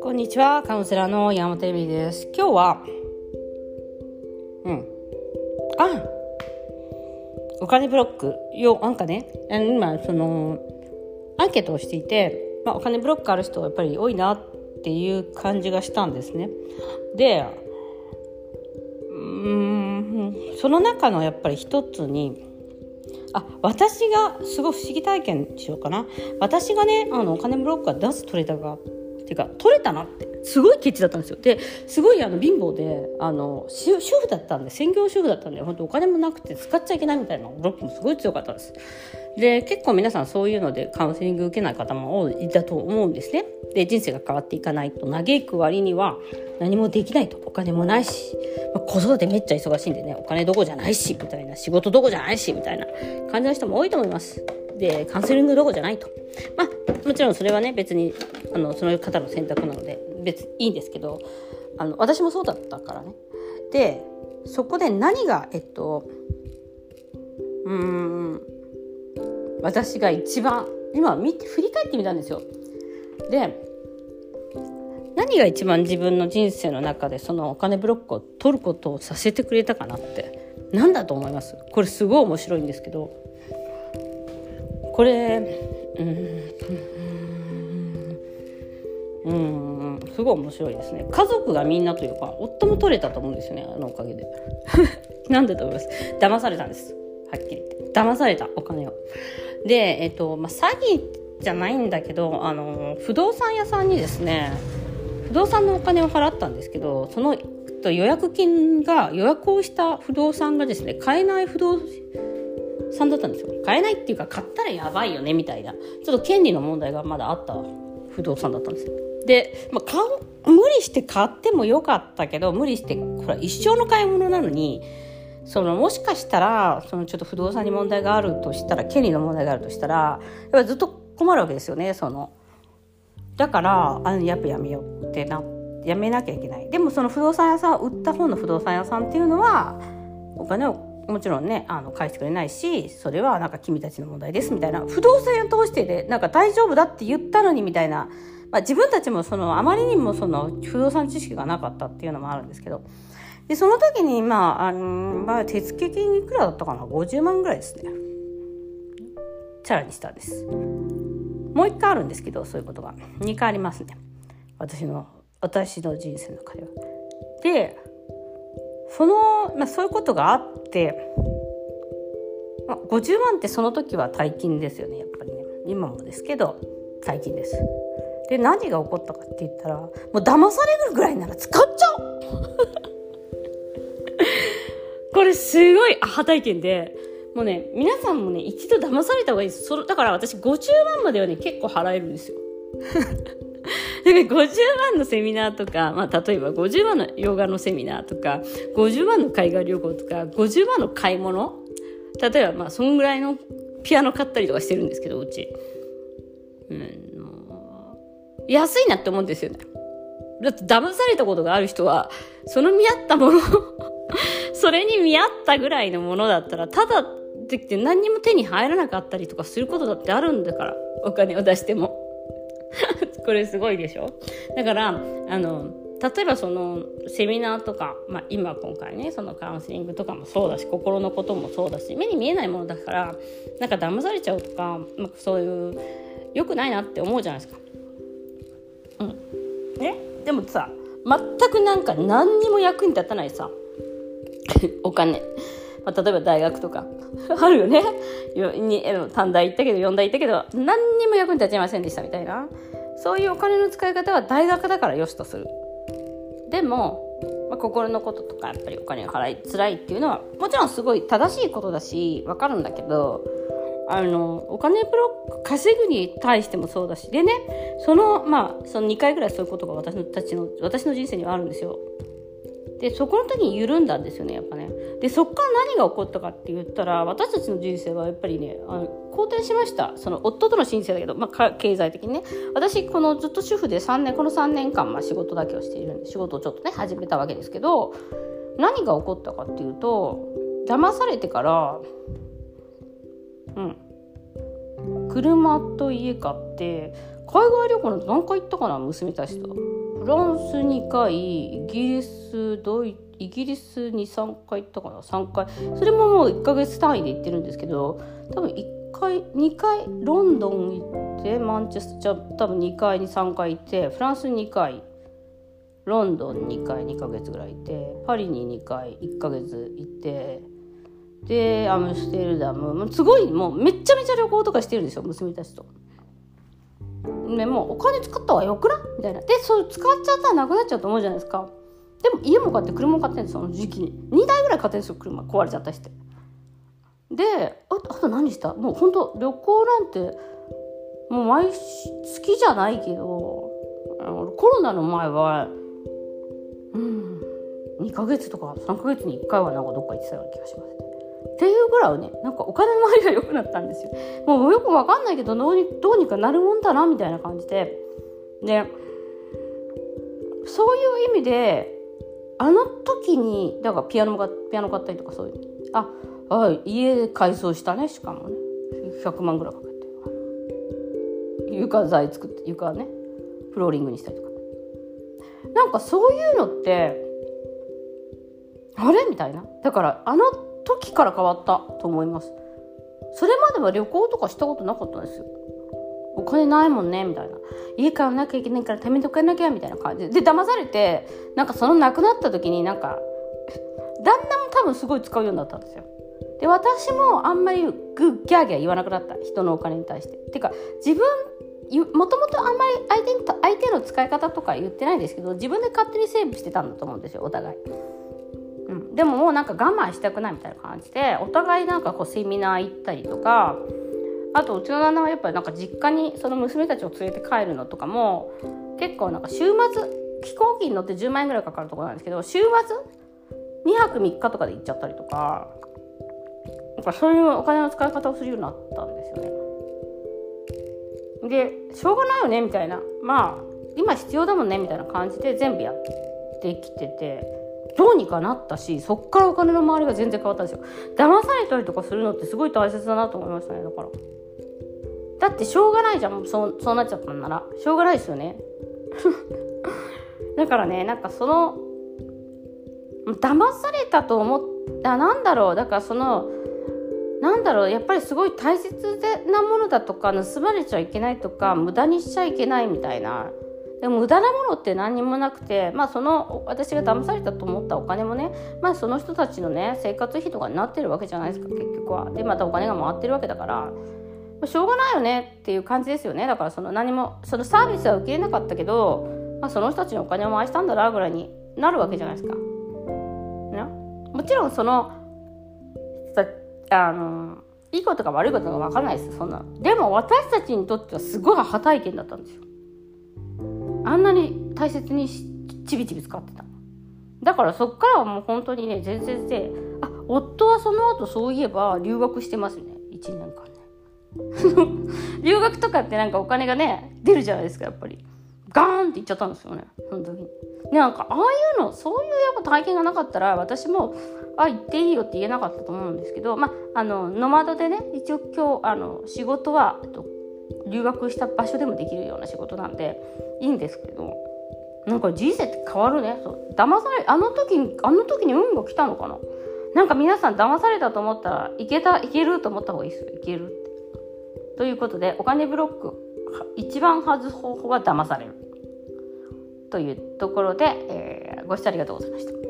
こんにちは、カウンセラーの山本恵美です。今日は、うん、あ、お金ブロック、よ、なんかね、今、その、アンケートをしていて、まあ、お金ブロックある人はやっぱり多いなっていう感じがしたんですね。で、うんその中のやっぱり一つにあ私がすごい不思議体験しようかな。私がねあのお金ブロックは出す取れたがっていうか取れたなってすごいケチだったんですよ。ですごいあの貧乏であの主婦だったんで専業主婦だったんで本当お金もなくて使っちゃいけないみたいなブロックもすごい強かったんです。で結構皆さんそういうのでカウンセリング受けない方も多いだと思うんですね。で人生が変わっていかないと嘆く割には何もできないと。お金もないし、まあ、子育てめっちゃ忙しいんでね。お金どこじゃないし。みたいな。仕事どこじゃないし。みたいな感じの人も多いと思います。でカウンセリングどこじゃないと。まあもちろんそれはね別にあのその方の選択なので別にいいんですけどあの私もそうだったからね。でそこで何がえっとうん私が一番今見て振り返ってみたんですよ。で何が一番自分の人生の中でそのお金ブロックを取ることをさせてくれたかなって何だと思います？これすごい面白いんですけど。これうんうんすごい面白いですね。家族がみんなというか夫も取れたと思うんですよねあのおかげで。なんでと思います？騙されたんです。はっきり言って。騙されたお金を。でえっとまあ詐欺じゃないんだけどあの不動産屋さんにですね不動産のお金を払ったんですけどその予約金が予約をした不動産がですね買えない不動産だったんですよ。買えないっていうか買ったらやばいよねみたいな。ちょっと権利の問題がまだあった不動産だったんですよ。で、まあ、買無理して買ってもよかったけど無理してほら一生の買い物なのにそのもしかしたらそのちょっと不動産に問題があるとしたら権利の問題があるとしたらやっぱずっと困るわけですよねその。だからあのやっぱやめようってなやめなきゃいけない。でもその不動産屋さん売った方の不動産屋さんっていうのはお金をもちろんねあの返してくれないしそれはなんか君たちの問題ですみたいな。不動産屋通してでなんか大丈夫だって言ったのにみたいな、まあ、自分たちもそのあまりにもその不動産知識がなかったっていうのもあるんですけど。でその時にまああの、まあ、手付金いくらだったかな？50万ぐらいですねチャラにしたんです。もう一回あるんですけどそういうことが2回ありますね私の私の人生の中では。でその、まあ、そういうことがあって、まあ、50万ってその時は大金ですよねやっぱりね今もですけど大金です。で何が起こったかって言ったらもう騙されるぐらいなら使っちゃおうこれすごいアハ体験でもうね、皆さんもね、一度騙された方がいいです。そだから私50万まではね、結構払えるんですよ。だか50万のセミナーとか、まあ、例えば50万のヨガのセミナーとか、50万の海外旅行とか、50万の買い物例えば、まあ、そんぐらいのピアノ買ったりとかしてるんですけど、うち。うん、安いなって思うんですよね。だって騙されたことがある人は、その見合ったものをそれに見合ったぐらいのものだったら、ただできて何にも手に入らなかったりとかすることだってあるんだから。お金を出しても。これすごいでしょ？だからあの例えばそのセミナーとか、まあ、今今回ねそのカウンセリングとかもそうだし心のこともそうだし目に見えないものだからなんか騙されちゃうとか、まあ、そういう良くないなって思うじゃないですか。うん、ね？でもさ全くなんか何にも役に立たないさ。お金。まあ、例えば大学とか。あるよね。に短大行ったけど4大行ったけど何にも役に立ちませんでしたみたいな。そういうお金の使い方は大学だから良しとする。でも、まあ、心のこととかやっぱりお金を払いづらいっていうのはもちろんすごい正しいことだし分かるんだけどあのお金ブロック稼ぐに対してもそうだし。でねそのまあその2回ぐらいそういうことが私たちの私の人生にはあるんですよ。でそこの時に緩んだんですよねやっぱね。でそこから何が起こったかって言ったら私たちの人生はやっぱりねあの好転しました。その夫との申請だけど、まあ、経済的にね。私このずっと主婦で3年この3年間、まあ、仕事だけをしているんで仕事をちょっとね始めたわけですけど何が起こったかっていうと騙されてからうん。車と家買って海外旅行なんて何回行ったかな娘たちと。フランス2回イギリスドイイギリス23回行ったかな？3回。それももう1ヶ月単位で行ってるんですけど多分1回2回ロンドン行ってマンチェスター多分2回に3回行ってフランス2回ロンドン2回2ヶ月ぐらいいてパリに2回1ヶ月行ってでアムステルダム。すごいもうめちゃめちゃ旅行とかしてるんですよ娘たちと。でもうお金使った方がよくない？みたいな。でそう使っちゃったらなくなっちゃうと思うじゃないですか。でも家も買って車も買ってんですその時期に。2台ぐらい買ってんですよ車。壊れちゃったりして。でああと何した？もう本当旅行なんてもう毎月じゃないけどコロナの前はうん2ヶ月とか3ヶ月に1回はなんかどっか行ってたような気がしますね。っていうぐらいね。なんかお金の回りが良くなったんですよ。もうよくわかんないけどどうにどうにかなるもんだなみたいな感じで。でそういう意味であの時にだからピアノがピアノ買ったりとかそういうああ家改装したねしかもね。100万ぐらいかけて。床材作って床ね。フローリングにしたりとか。なんかそういうのってあれ？みたいな。だからあの時から変わったと思います。それまでは旅行とかしたことなかったんですよ。お金ないもんねみたいな。家買わなきゃいけないから貯めとかなきゃみたいな感じで。騙されてなんかその亡くなった時になんか旦那も多分すごい使うようになったんですよ。で私もあんまりグッギャーギャー言わなくなった。人のお金に対して。てか自分もともとあんまり相手相手の使い方とか言ってないんですけど自分で勝手にセーブしてたんだと思うんですよお互い、うん、でももうなんか我慢したくないみたいな感じでお互いなんかこうセミナー行ったりとかあとうちの旦那はやっぱりなんか実家にその娘たちを連れて帰るのとかも結構なんか週末飛行機に乗って10万円ぐらいかかるとこなんですけど週末2泊3日とかで行っちゃったりとかなんかそういうお金の使い方をするようになったんですよね。でしょうがないよねみたいな。まあ今必要だもんねみたいな感じで全部やってきてて。どうにかなったしそっからお金の回りが全然変わったんですよ。騙されたりとかするのってすごい大切だなと思いましたねだから。だってしょうがないじゃんそうそうなっちゃったんなら。しょうがないですよね。だからねなんかその騙されたと思ったなんだろうだからそのなんだろうやっぱりすごい大切なものだとか盗まれちゃいけないとか無駄にしちゃいけないみたいな。でも無駄なものって何にもなくてまあその私が騙されたと思ったお金もねまあその人たちのね生活費とかになってるわけじゃないですか結局は。でまたお金が回ってるわけだから。しょうがないよねっていう感じですよね。だからその何もそのサービスは受け入れなかったけど、まあ、その人たちにお金を回したんだなぐらいになるわけじゃないですか。ね、もちろんそのあのいいことか悪いことか分からないですそんな。でも私たちにとってはすごい破体験だったんですよ。あんなに大切にちびちび使ってた。だからそっからはもう本当にね全然であ夫はその後そういえば留学してますね。1年間ね。留学とかってなんかお金がね出るじゃないですかやっぱり。ガーンっていっちゃったんですよねその時に。なんかああいうのそういうやっぱ体験がなかったら私もあ行っていいよって言えなかったと思うんですけどまああのノマドでね一応今日あの仕事は、えっと、留学した場所でもできるような仕事なんでいいんですけどなんか人生って変わるね。そう騙されあの時にあの時に運が来たのかな。なんか皆さん騙されたと思ったらいけたいけると思った方がいいですよ。いけるって。ということでお金ブロック一番外す方法は騙される。というところで、えー、ご視聴ありがとうございました。